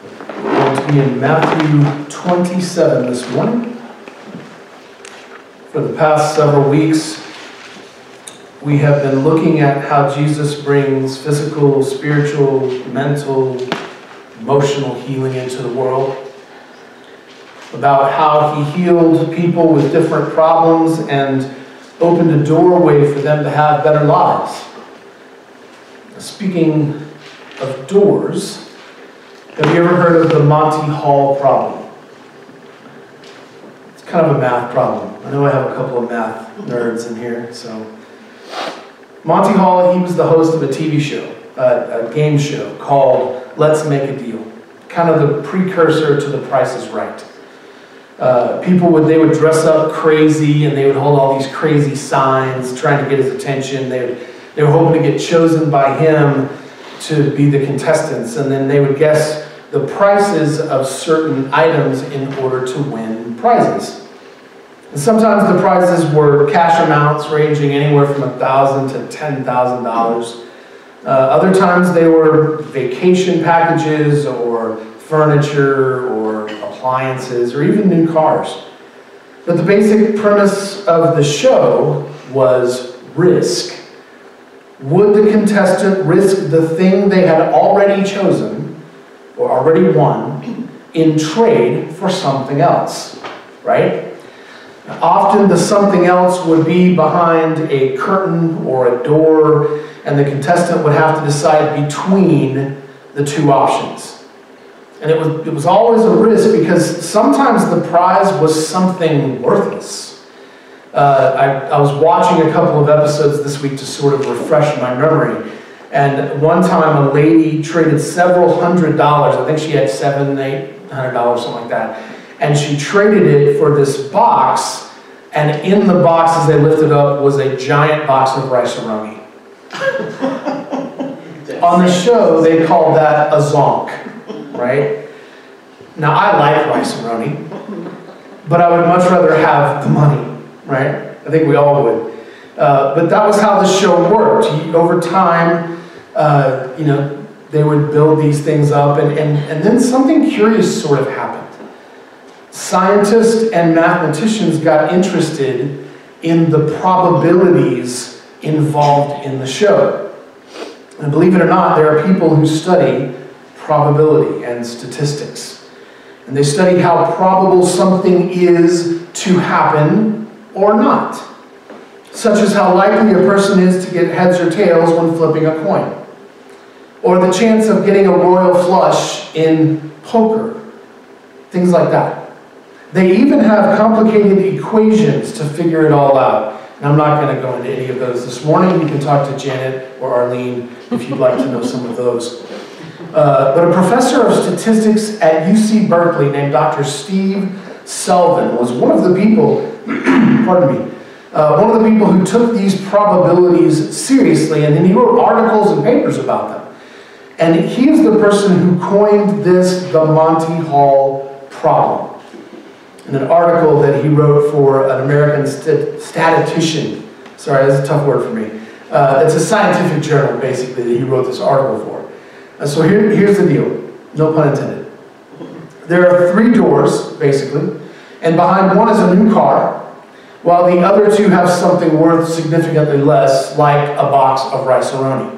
We're going to be in Matthew 27 this morning. For the past several weeks, we have been looking at how Jesus brings physical, spiritual, mental, emotional healing into the world. About how he healed people with different problems and opened a doorway for them to have better lives. Speaking of doors, have you ever heard of the Monty Hall problem? It's kind of a math problem. I know I have a couple of math nerds in here, so. Monty Hall, he was the host of a TV show, a, a game show called Let's Make a Deal, kind of the precursor to The Price is Right. Uh, people would they would dress up crazy and they would hold all these crazy signs trying to get his attention. They would they were hoping to get chosen by him to be the contestants, and then they would guess the prices of certain items in order to win prizes. And sometimes the prizes were cash amounts ranging anywhere from 1,000 to $10,000. Uh, other times they were vacation packages or furniture or appliances or even new cars. But the basic premise of the show was risk. Would the contestant risk the thing they had already chosen or already won in trade for something else? Right? Often the something else would be behind a curtain or a door, and the contestant would have to decide between the two options. And it was, it was always a risk because sometimes the prize was something worthless. Uh, I, I was watching a couple of episodes this week to sort of refresh my memory. And one time a lady traded several hundred dollars. I think she had seven, eight hundred dollars, something like that. And she traded it for this box. And in the box, as they lifted up, was a giant box of Rice-A-Roni. On the show, they called that a zonk, right? Now, I like Rice-A-Roni, but I would much rather have the money right? I think we all would. Uh, but that was how the show worked. He, over time, uh, you know, they would build these things up, and, and, and then something curious sort of happened. Scientists and mathematicians got interested in the probabilities involved in the show. And believe it or not, there are people who study probability and statistics. And they study how probable something is to happen or not, such as how likely a person is to get heads or tails when flipping a coin, or the chance of getting a royal flush in poker, things like that. They even have complicated equations to figure it all out. And I'm not going to go into any of those this morning. You can talk to Janet or Arlene if you'd like to know some of those. Uh, but a professor of statistics at UC Berkeley named Dr. Steve Selvin was one of the people pardon me, uh, one of the people who took these probabilities seriously, and then he wrote articles and papers about them. And he is the person who coined this the Monty Hall problem. In an article that he wrote for an American st statistician, sorry, that's a tough word for me. Uh, it's a scientific journal, basically, that he wrote this article for. Uh, so here, here's the deal, no pun intended. There are three doors, basically, and behind one is a new car, while the other two have something worth significantly less, like a box of Rice-A-Roni.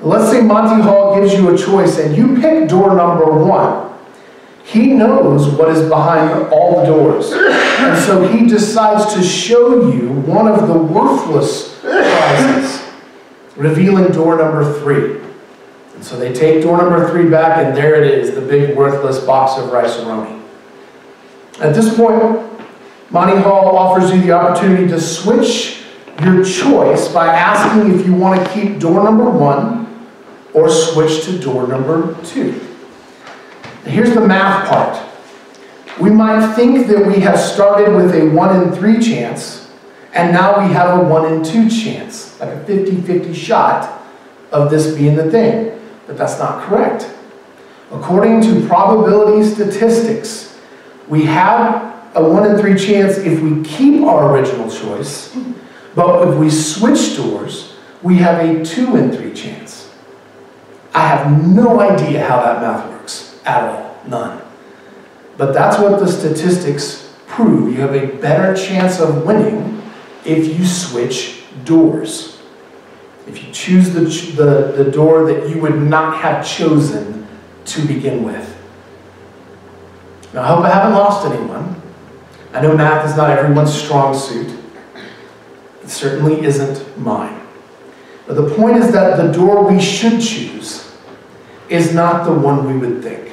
Let's say Monty Hall gives you a choice and you pick door number one. He knows what is behind all the doors. And so he decides to show you one of the worthless prizes, revealing door number three. And so they take door number three back, and there it is, the big worthless box of Rice-A-Roni. At this point, Monty Hall offers you the opportunity to switch your choice by asking if you want to keep door number one or switch to door number two. here's the math part. We might think that we have started with a 1 in 3 chance, and now we have a 1 in 2 chance, like a 50-50 shot of this being the thing. But that's not correct. According to probability statistics, we have a one in three chance if we keep our original choice, but if we switch doors, we have a two in three chance. I have no idea how that math works at all. None. But that's what the statistics prove. You have a better chance of winning if you switch doors. If you choose the, the, the door that you would not have chosen to begin with. Now, I hope I haven't lost anyone. I know math is not everyone's strong suit. It certainly isn't mine. But the point is that the door we should choose is not the one we would think.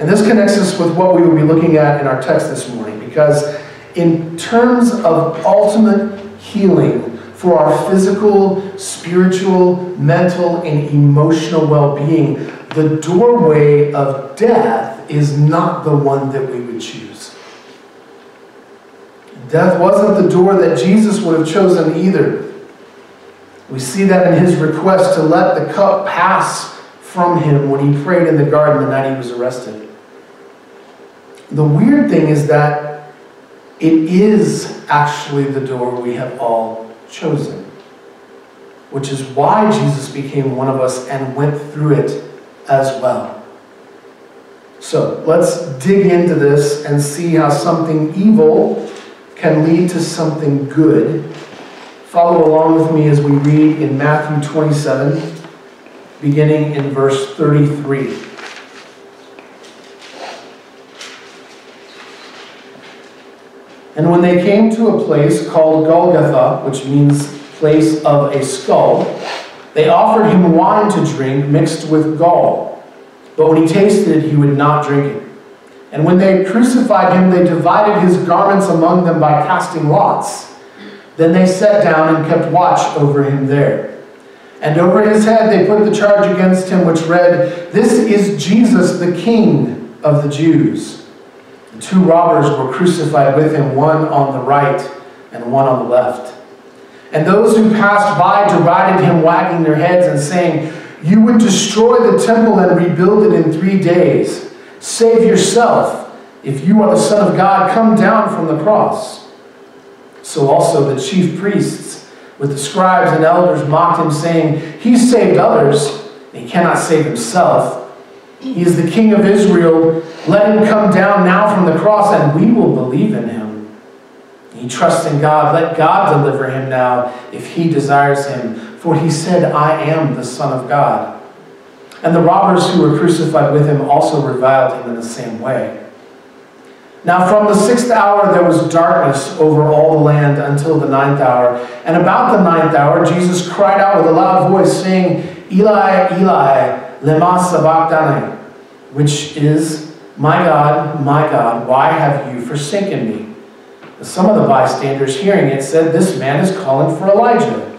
And this connects us with what we will be looking at in our text this morning, because in terms of ultimate healing for our physical, spiritual, mental, and emotional well being, the doorway of death is not the one that we would choose. Death wasn't the door that Jesus would have chosen either. We see that in his request to let the cup pass from him when he prayed in the garden the night he was arrested. The weird thing is that it is actually the door we have all chosen, which is why Jesus became one of us and went through it as well. So let's dig into this and see how something evil can lead to something good. Follow along with me as we read in Matthew 27, beginning in verse 33. And when they came to a place called Golgotha, which means place of a skull, they offered him wine to drink mixed with gall. But when he tasted it, he would not drink it. And when they crucified him, they divided his garments among them by casting lots. Then they sat down and kept watch over him there. And over his head they put the charge against him, which read, This is Jesus, the King of the Jews. Two robbers were crucified with him, one on the right and one on the left. And those who passed by derided him, wagging their heads and saying, You would destroy the temple and rebuild it in three days. Save yourself. If you are the Son of God, come down from the cross. So also the chief priests with the scribes and elders mocked him, saying, He saved others, he cannot save himself. He is the King of Israel. Let him come down now from the cross, and we will believe in him. He trusts in God. Let God deliver him now if he desires him. For he said, I am the Son of God. And the robbers who were crucified with him also reviled him in the same way. Now from the sixth hour there was darkness over all the land until the ninth hour. And about the ninth hour Jesus cried out with a loud voice, saying, Eli, Eli, lema sabachthani, which is, My God, my God, why have you forsaken me? Some of the bystanders hearing it said, This man is calling for Elijah.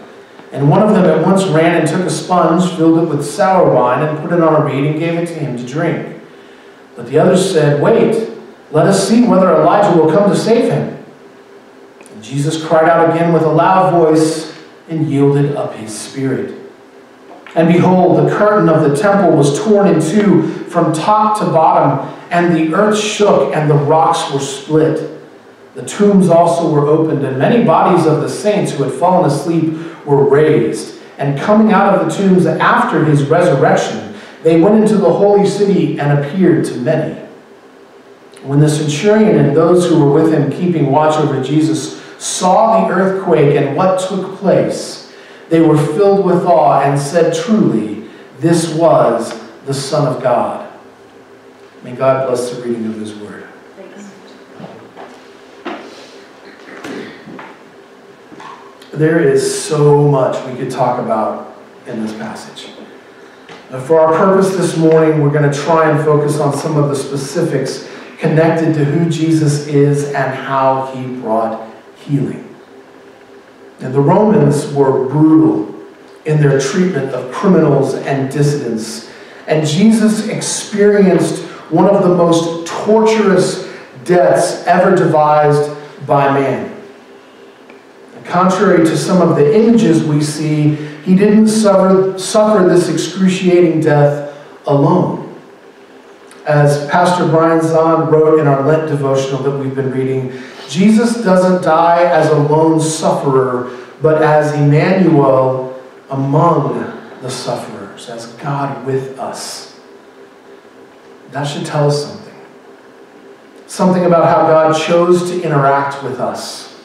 And one of them at once ran and took a sponge, filled it with sour wine, and put it on a reed and gave it to him to drink. But the others said, Wait, let us see whether Elijah will come to save him. And Jesus cried out again with a loud voice and yielded up his spirit. And behold, the curtain of the temple was torn in two from top to bottom, and the earth shook, and the rocks were split. The tombs also were opened, and many bodies of the saints who had fallen asleep were raised. And coming out of the tombs after his resurrection, they went into the holy city and appeared to many. When the centurion and those who were with him keeping watch over Jesus saw the earthquake and what took place, they were filled with awe and said, Truly, this was the Son of God. May God bless the reading of His word. There is so much we could talk about in this passage. for our purpose this morning, we're going to try and focus on some of the specifics connected to who Jesus is and how he brought healing. And the Romans were brutal in their treatment of criminals and dissidents. And Jesus experienced one of the most torturous deaths ever devised by man. Contrary to some of the images we see, he didn't suffer, suffer this excruciating death alone. As Pastor Brian Zahnd wrote in our Lent devotional that we've been reading, Jesus doesn't die as a lone sufferer, but as Emmanuel among the sufferers. as God with us. That should tell us something. Something about how God chose to interact with us.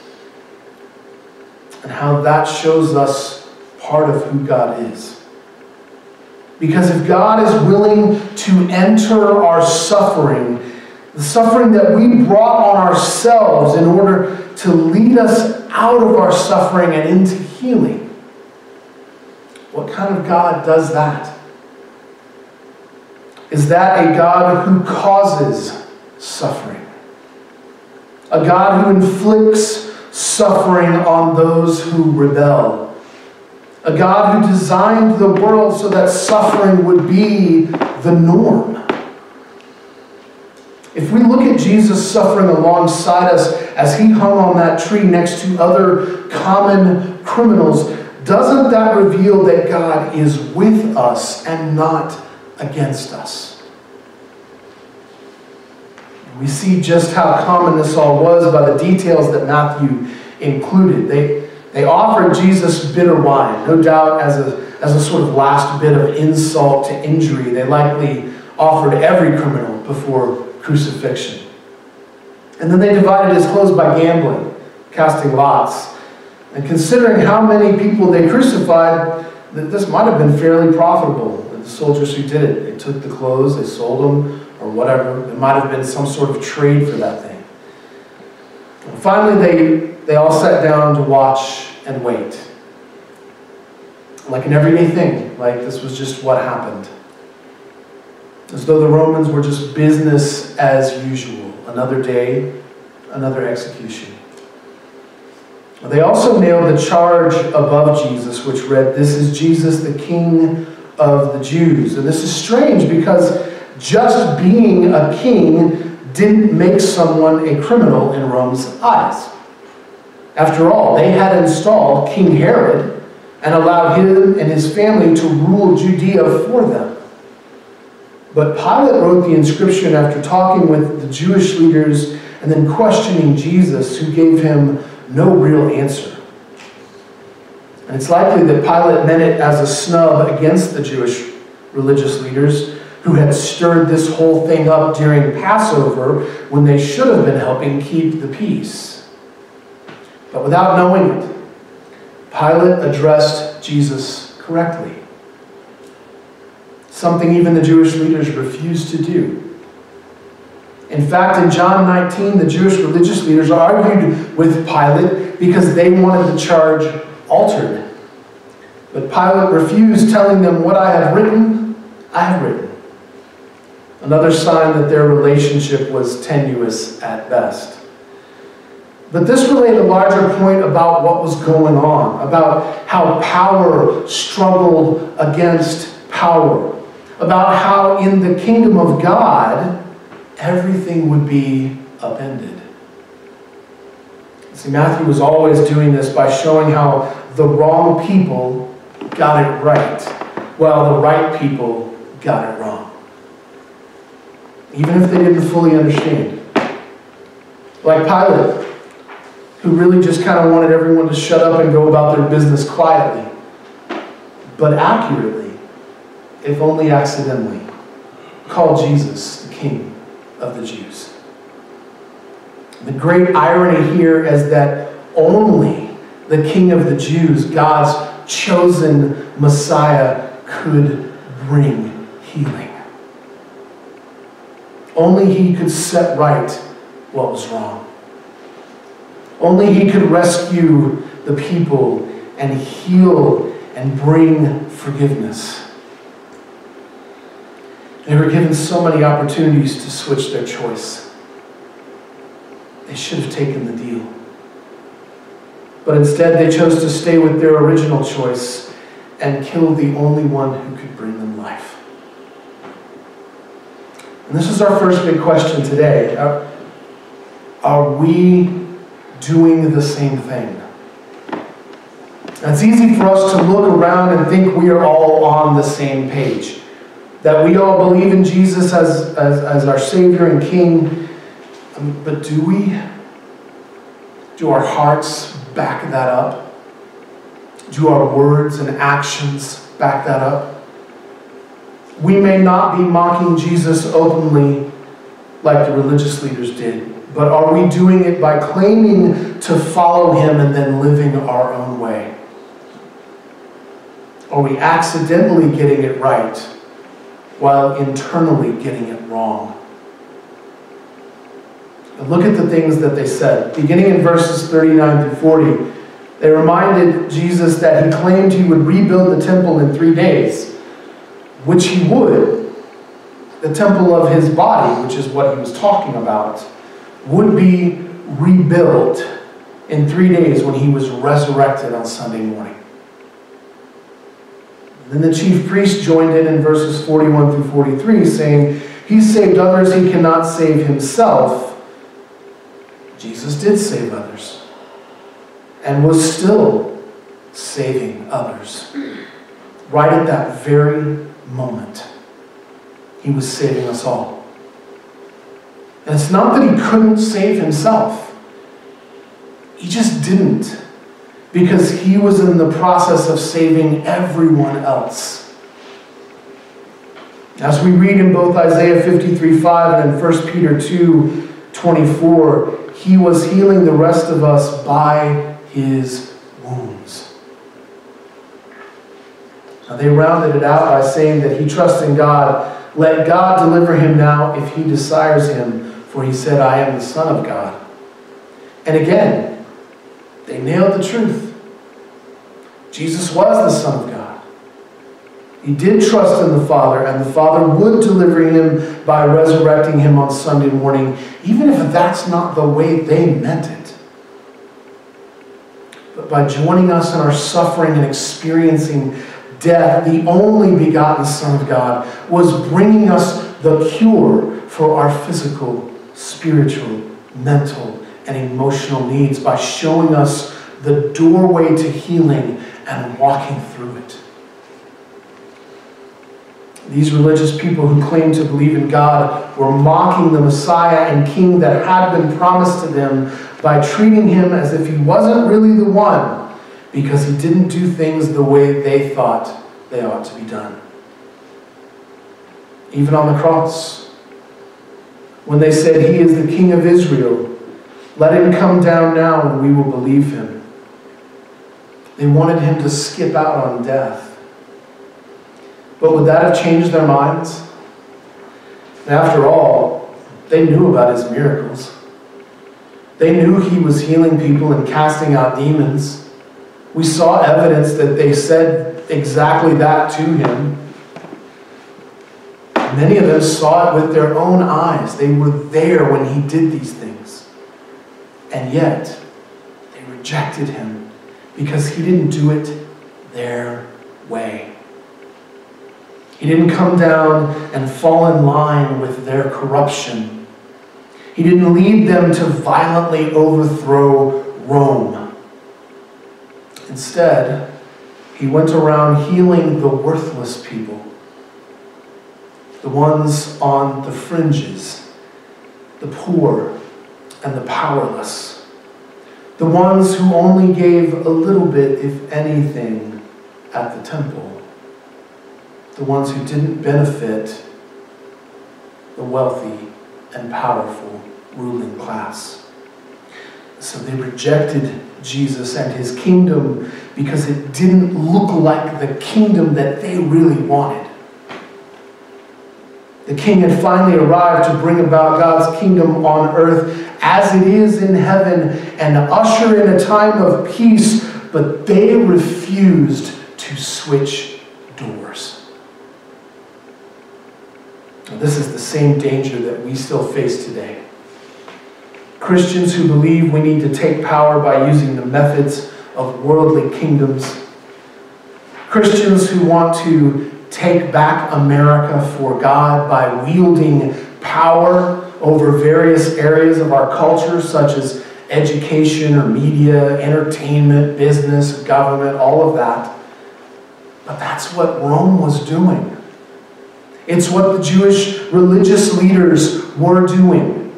And how that shows us part of who God is. Because if God is willing to enter our suffering, the suffering that we brought on ourselves in order to lead us out of our suffering and into healing, what kind of God does that? Is that a God who causes suffering? A God who inflicts suffering on those who rebel? A God who designed the world so that suffering would be the norm? If we look at Jesus suffering alongside us as he hung on that tree next to other common criminals, doesn't that reveal that God is with us and not against us? We see just how common this all was by the details that Matthew included. They, they offered Jesus bitter wine, no doubt as a, as a sort of last bit of insult to injury. They likely offered every criminal before crucifixion. And then they divided his clothes by gambling, casting lots. And considering how many people they crucified, that this might have been fairly profitable. The soldiers who did it, they took the clothes, they sold them, or whatever. It might have been some sort of trade for that thing. And finally, they, they all sat down to watch and wait. Like an everyday thing, like this was just what happened. As though the Romans were just business as usual. Another day, another execution. They also nailed the charge above Jesus, which read, This is Jesus, the King of the Jews. And this is strange because just being a king didn't make someone a criminal in Rome's eyes. After all, they had installed King Herod and allowed him and his family to rule Judea for them. But Pilate wrote the inscription after talking with the Jewish leaders and then questioning Jesus, who gave him no real answer. And it's likely that Pilate meant it as a snub against the Jewish religious leaders who had stirred this whole thing up during Passover when they should have been helping keep the peace. But without knowing it, Pilate addressed Jesus correctly. Something even the Jewish leaders refused to do. In fact, in John 19, the Jewish religious leaders argued with Pilate because they wanted the charge altered. But Pilate refused, telling them, What I have written, I have written. Another sign that their relationship was tenuous at best. But this relayed a larger point about what was going on, about how power struggled against power, about how in the kingdom of God, everything would be upended. See, Matthew was always doing this by showing how the wrong people got it right, while the right people got it wrong. Even if they didn't fully understand. Like Pilate, who really just kind of wanted everyone to shut up and go about their business quietly, but accurately, if only accidentally, called Jesus the King of the Jews. The great irony here is that only the King of the Jews, God's chosen Messiah, could bring healing. Only he could set right what was wrong. Only he could rescue the people and heal and bring forgiveness. They were given so many opportunities to switch their choice. They should have taken the deal. But instead, they chose to stay with their original choice and kill the only one who could bring them life. And this is our first big question today. Are, are we doing the same thing? it's easy for us to look around and think we are all on the same page that we all believe in Jesus as, as, as our Savior and King. Um, but do we? Do our hearts back that up? Do our words and actions back that up? we may not be mocking Jesus openly like the religious leaders did, but are we doing it by claiming to follow him and then living our own way? Are we accidentally getting it right while internally getting it wrong? And look at the things that they said. Beginning in verses 39 through 40, they reminded Jesus that he claimed he would rebuild the temple in three days, which he would. The temple of his body, which is what he was talking about, would be rebuilt in three days when he was resurrected on Sunday morning. Then the chief priest joined in in verses 41 through 43, saying, He saved others, he cannot save himself. Jesus did save others and was still saving others. Right at that very moment, he was saving us all. And it's not that he couldn't save himself, he just didn't because he was in the process of saving everyone else. As we read in both Isaiah 53 5 and in 1 Peter 2 24, he was healing the rest of us by his wounds. Now they rounded it out by saying that he trusts in God. Let God deliver him now if he desires him, for he said, I am the Son of God. And again, they nailed the truth. Jesus was the Son of God. He did trust in the Father, and the Father would deliver him by resurrecting him on Sunday morning, even if that's not the way they meant it. But by joining us in our suffering and experiencing death, the only begotten Son of God was bringing us the cure for our physical, spiritual, mental, and emotional needs by showing us the doorway to healing and walking through it. These religious people who claimed to believe in God were mocking the Messiah and King that had been promised to them by treating him as if he wasn't really the one because he didn't do things the way they thought they ought to be done. Even on the cross, when they said, He is the King of Israel, let him come down now and we will believe him. They wanted him to skip out on death. But would that have changed their minds? After all, they knew about his miracles. They knew he was healing people and casting out demons. We saw evidence that they said exactly that to him. Many of them saw it with their own eyes. They were there when he did these things. And yet, they rejected him because he didn't do it their way. He didn't come down and fall in line with their corruption. He didn't lead them to violently overthrow Rome. Instead, he went around healing the worthless people, the ones on the fringes, the poor, and the powerless, the ones who only gave a little bit, if anything, at the temple, the ones who didn't benefit the wealthy and powerful ruling class. So they rejected Jesus and his kingdom because it didn't look like the kingdom that they really wanted. The king had finally arrived to bring about God's kingdom on earth as it is in heaven and usher in a time of peace, but they refused to switch doors. Now, this is the same danger that we still face today. Christians who believe we need to take power by using the methods of worldly kingdoms. Christians who want to take back America for God by wielding power over various areas of our culture, such as education or media, entertainment, business, government, all of that. But that's what Rome was doing. It's what the Jewish religious leaders were doing.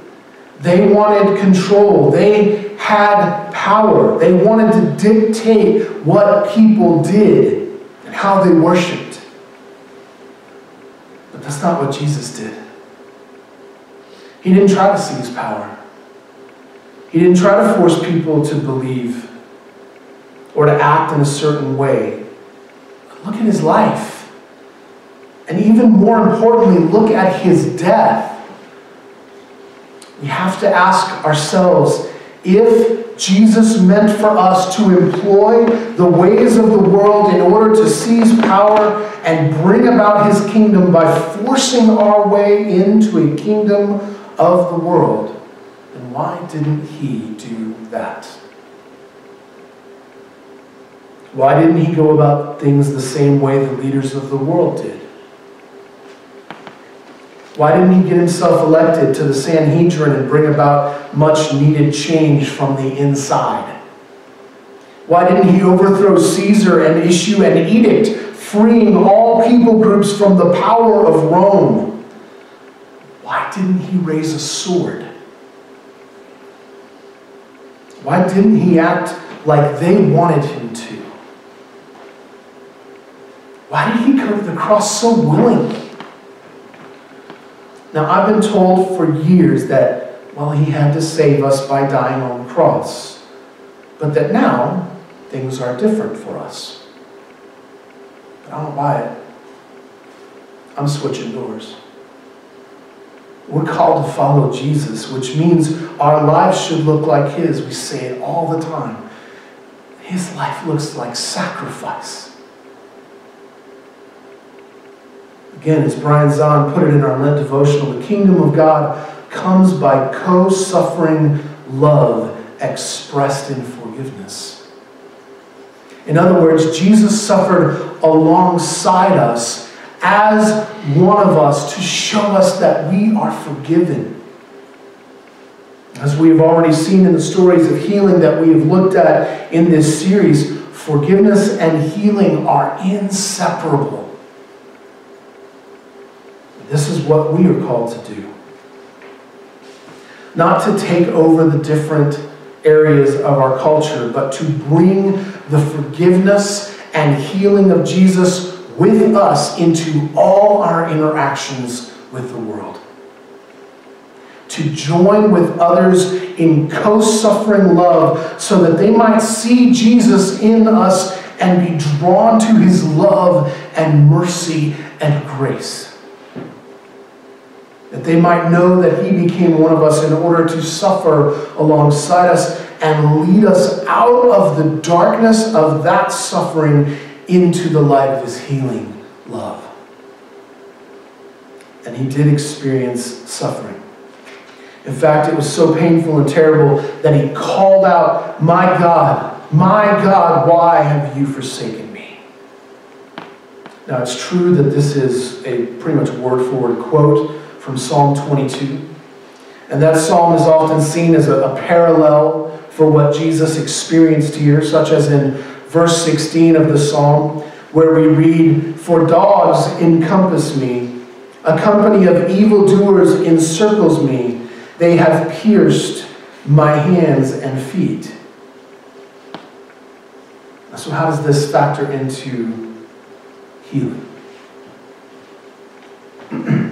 They wanted control. They had power. They wanted to dictate what people did and how they worshiped. That's not what Jesus did. He didn't try to seize power. He didn't try to force people to believe or to act in a certain way. But look at his life. And even more importantly, look at his death. We have to ask ourselves if Jesus meant for us to employ the ways of the world in order to seize power and bring about his kingdom by forcing our way into a kingdom of the world, then why didn't he do that? Why didn't he go about things the same way the leaders of the world did? Why didn't he get himself elected to the Sanhedrin and bring about much needed change from the inside? Why didn't he overthrow Caesar and issue an edict freeing all people groups from the power of Rome? Why didn't he raise a sword? Why didn't he act like they wanted him to? Why did he go to the cross so willingly? Now, I've been told for years that, well, he had to save us by dying on the cross, but that now things are different for us. But I don't buy it. I'm switching doors. We're called to follow Jesus, which means our lives should look like His. We say it all the time. His life looks like sacrifice. Again, as Brian Zahnd put it in our Lent devotional, the kingdom of God comes by co suffering love expressed in forgiveness. In other words, Jesus suffered alongside us as one of us to show us that we are forgiven. As we have already seen in the stories of healing that we have looked at in this series, forgiveness and healing are inseparable. This is what we are called to do. Not to take over the different areas of our culture, but to bring the forgiveness and healing of Jesus with us into all our interactions with the world. To join with others in co suffering love so that they might see Jesus in us and be drawn to his love and mercy and grace that they might know that he became one of us in order to suffer alongside us and lead us out of the darkness of that suffering into the light of his healing love. And he did experience suffering. In fact, it was so painful and terrible that he called out, My God, my God, why have you forsaken me? Now, it's true that this is a pretty much word for word quote from Psalm 22. And that psalm is often seen as a, a parallel for what Jesus experienced here, such as in verse 16 of the psalm, where we read, For dogs encompass me, a company of evildoers encircles me, they have pierced my hands and feet. So, how does this factor into healing?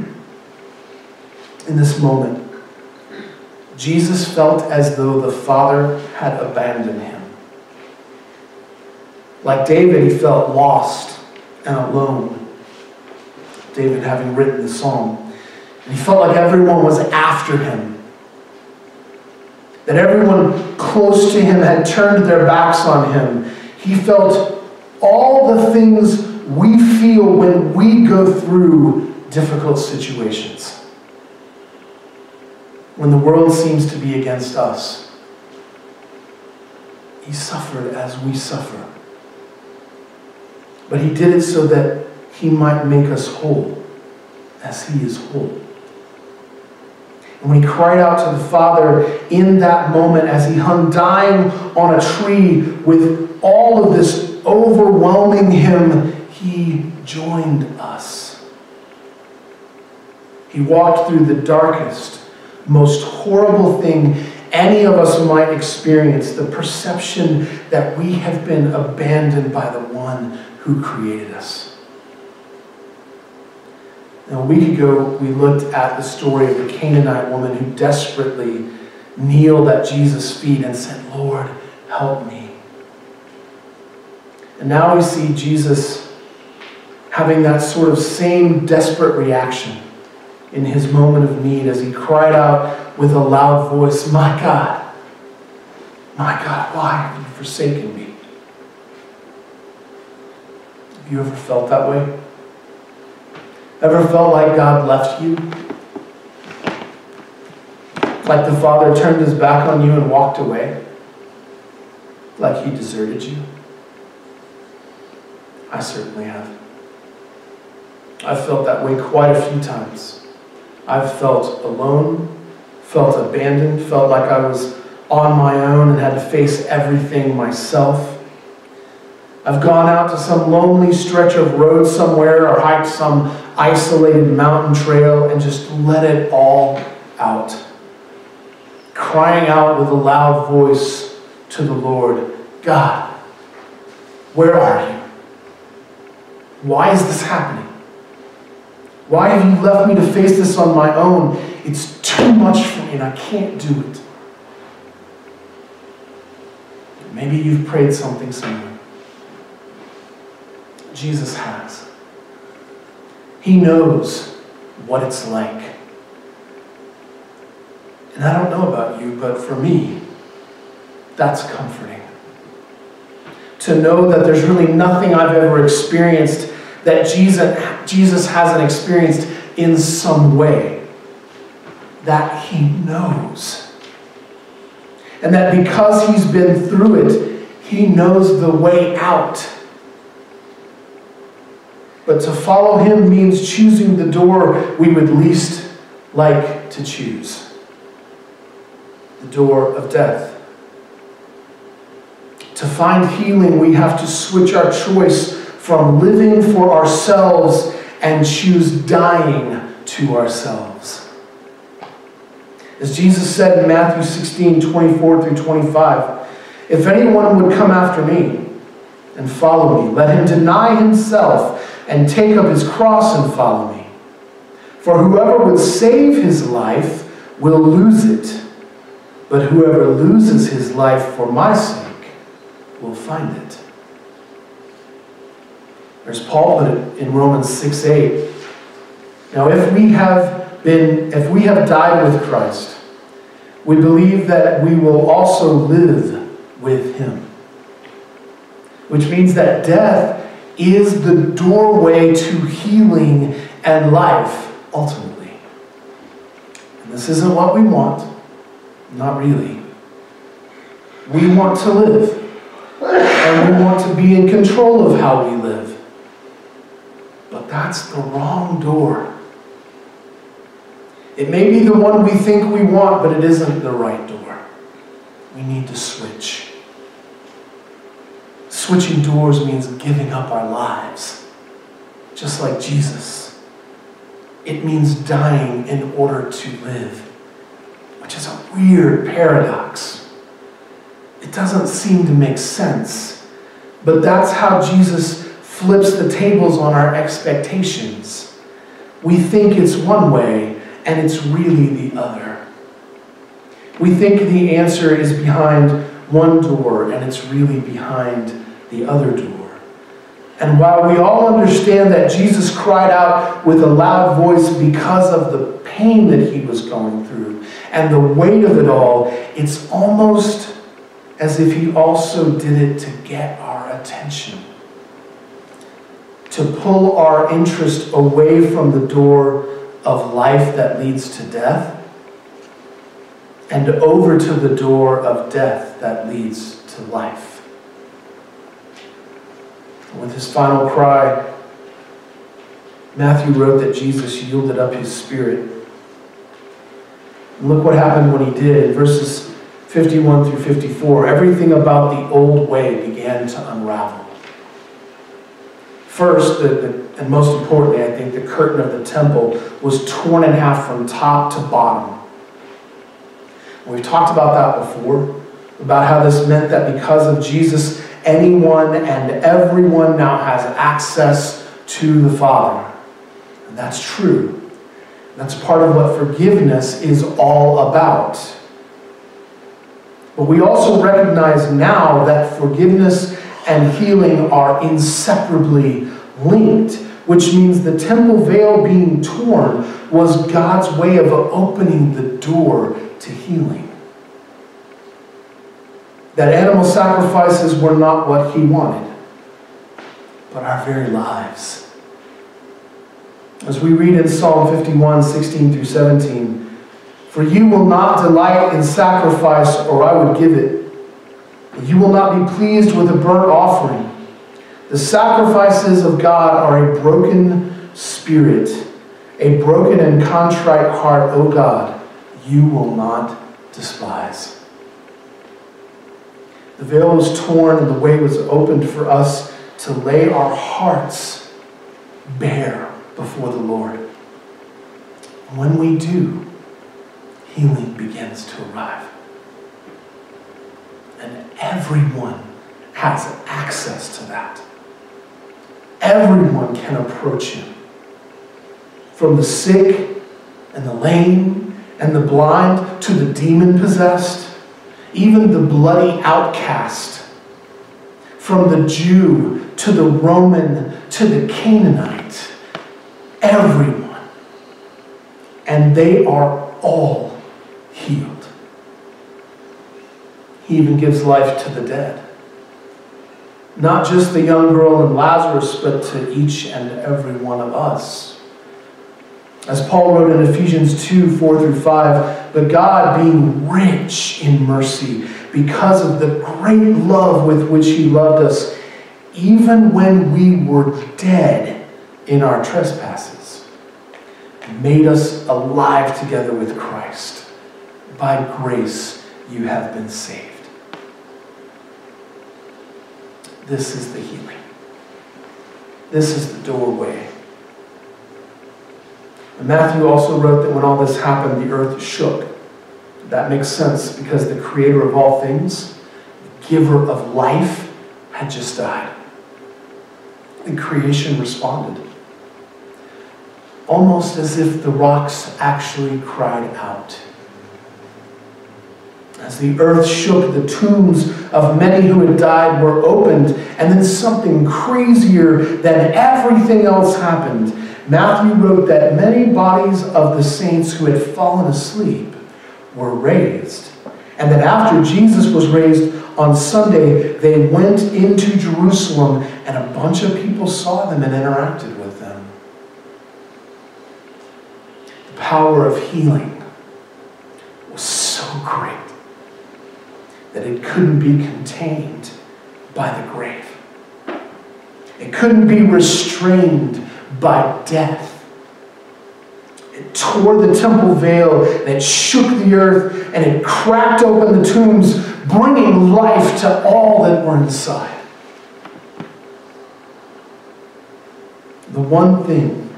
in this moment, Jesus felt as though the Father had abandoned him. Like David, he felt lost and alone. David having written the psalm. And he felt like everyone was after him. That everyone close to him had turned their backs on him. He felt all the things we feel when we go through difficult situations when the world seems to be against us. He suffered as we suffer. But he did it so that he might make us whole, as he is whole. And when he cried out to the Father in that moment as he hung dying on a tree with all of this overwhelming him, he joined us. He walked through the darkest most horrible thing any of us might experience the perception that we have been abandoned by the one who created us. Now, a week ago, we looked at the story of the Canaanite woman who desperately kneeled at Jesus' feet and said, Lord, help me. And now we see Jesus having that sort of same desperate reaction in his moment of need as he cried out with a loud voice, My God, my God, why have you forsaken me? Have you ever felt that way? Ever felt like God left you? Like the Father turned his back on you and walked away? Like he deserted you? I certainly have. I've felt that way quite a few times. I've felt alone, felt abandoned, felt like I was on my own and had to face everything myself. I've gone out to some lonely stretch of road somewhere or hiked some isolated mountain trail and just let it all out. Crying out with a loud voice to the Lord God, where are you? Why is this happening? Why have you left me to face this on my own? It's too much for me and I can't do it. Maybe you've prayed something similar. Jesus has. He knows what it's like. And I don't know about you, but for me, that's comforting. To know that there's really nothing I've ever experienced that Jesus, Jesus hasn't experienced in some way. That he knows. And that because he's been through it, he knows the way out. But to follow him means choosing the door we would least like to choose the door of death. To find healing, we have to switch our choice from living for ourselves and choose dying to ourselves. As Jesus said in Matthew 16 24 through 25, if anyone would come after me and follow me, let him deny himself and take up his cross and follow me. For whoever would save his life will lose it, but whoever loses his life for my sake will find it. As Paul put it in Romans 6 8. Now, if we have been, if we have died with Christ, we believe that we will also live with him. Which means that death is the doorway to healing and life, ultimately. And this isn't what we want. Not really. We want to live. And we want to be in control of how we live. That's the wrong door. It may be the one we think we want, but it isn't the right door. We need to switch. Switching doors means giving up our lives, just like Jesus. It means dying in order to live, which is a weird paradox. It doesn't seem to make sense, but that's how Jesus flips the tables on our expectations. We think it's one way, and it's really the other. We think the answer is behind one door, and it's really behind the other door. And while we all understand that Jesus cried out with a loud voice because of the pain that he was going through and the weight of it all, it's almost as if he also did it to get our attention, to pull our interest away from the door of life that leads to death and over to the door of death that leads to life. With his final cry, Matthew wrote that Jesus yielded up his spirit. And look what happened when he did. Verses 51 through 54, everything about the old way began to unravel. First, the, the, and most importantly, I think, the curtain of the temple was torn in half from top to bottom. We've talked about that before, about how this meant that because of Jesus' anyone and everyone now has access to the Father. And that's true. That's part of what forgiveness is all about. But we also recognize now that forgiveness and healing are inseparably linked, which means the temple veil being torn was God's way of opening the door to healing. That animal sacrifices were not what he wanted, but our very lives. As we read in Psalm 51 16 through 17, for you will not delight in sacrifice, or I would give it. You will not be pleased with a burnt offering. The sacrifices of God are a broken spirit, a broken and contrite heart, O God, you will not despise. The veil was torn and the way was opened for us to lay our hearts bare before the Lord. When we do, healing begins to arrive. And everyone has access to that. Everyone can approach him. From the sick and the lame and the blind to the demon possessed, even the bloody outcast. From the Jew to the Roman to the Canaanite. Everyone. And they are all healed. He even gives life to the dead. Not just the young girl and Lazarus, but to each and every one of us. As Paul wrote in Ephesians 2 4 through 5, but God, being rich in mercy, because of the great love with which He loved us, even when we were dead in our trespasses, made us alive together with Christ. By grace you have been saved. This is the healing. This is the doorway. And Matthew also wrote that when all this happened, the earth shook. That makes sense because the creator of all things, the giver of life, had just died. And creation responded. Almost as if the rocks actually cried out. As the earth shook, the tombs of many who had died were opened, and then something crazier than everything else happened. Matthew wrote that many bodies of the saints who had fallen asleep were raised, and that after Jesus was raised on Sunday, they went into Jerusalem, and a bunch of people saw them and interacted with them. The power of healing was so great that it couldn't be contained by the grave. It couldn't be restrained by death. It tore the temple veil and it shook the earth and it cracked open the tombs, bringing life to all that were inside. The one thing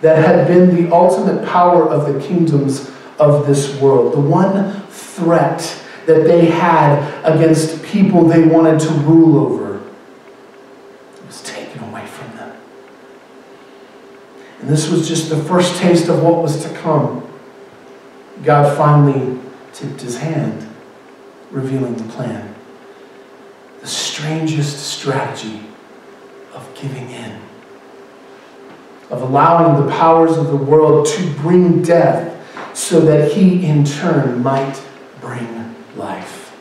that had been the ultimate power of the kingdoms of this world, the one threat that they had against people they wanted to rule over was taken away from them. And this was just the first taste of what was to come. God finally tipped his hand, revealing the plan. The strangest strategy of giving in, of allowing the powers of the world to bring death so that he in turn might bring life.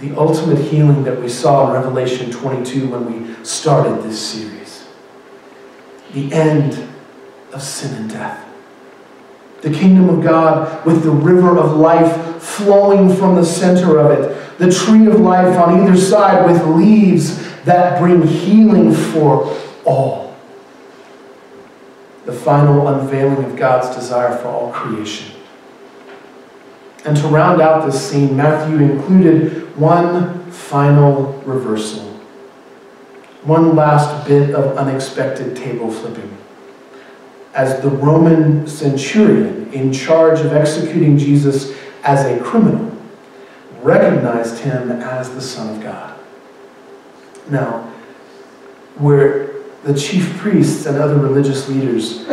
The ultimate healing that we saw in Revelation 22 when we started this series. The end of sin and death. The kingdom of God with the river of life flowing from the center of it. The tree of life on either side with leaves that bring healing for all. The final unveiling of God's desire for all creation. And to round out this scene, Matthew included one final reversal, one last bit of unexpected table flipping. As the Roman centurion in charge of executing Jesus as a criminal recognized him as the Son of God. Now, where the chief priests and other religious leaders.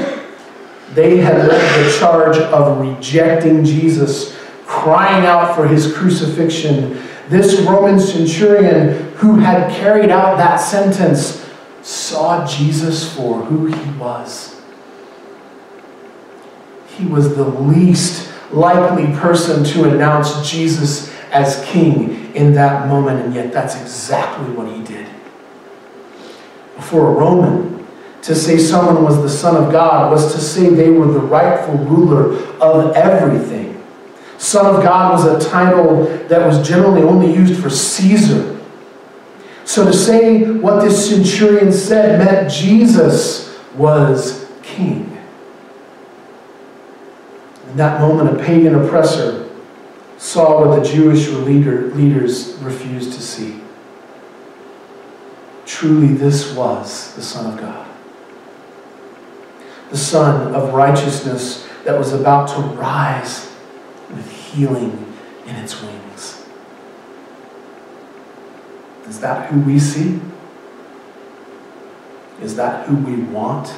They had led the charge of rejecting Jesus, crying out for his crucifixion. This Roman centurion who had carried out that sentence saw Jesus for who he was. He was the least likely person to announce Jesus as king in that moment, and yet that's exactly what he did. For a Roman, to say someone was the Son of God was to say they were the rightful ruler of everything. Son of God was a title that was generally only used for Caesar. So to say what this centurion said meant Jesus was king. In that moment, a pagan oppressor saw what the Jewish leader, leaders refused to see. Truly, this was the Son of God. The Son of righteousness that was about to rise healing in its wings. Is that who we see? Is that who we want?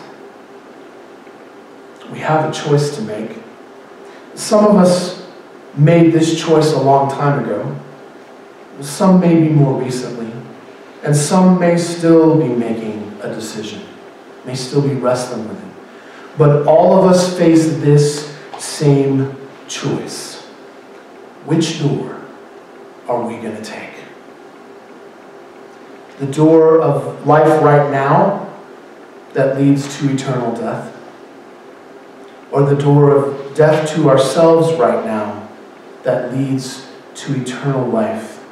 We have a choice to make. Some of us made this choice a long time ago. Some maybe more recently. And some may still be making a decision, may still be wrestling with it. But all of us face this same choice. Which door are we going to take? The door of life right now that leads to eternal death? Or the door of death to ourselves right now that leads to eternal life?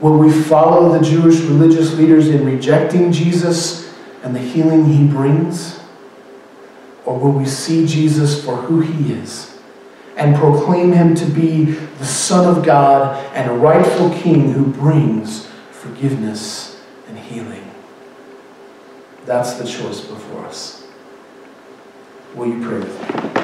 Will we follow the Jewish religious leaders in rejecting Jesus and the healing he brings? Or will we see Jesus for who he is and proclaim him to be the Son of God and a rightful King who brings forgiveness and healing? That's the choice before us. Will you pray with me?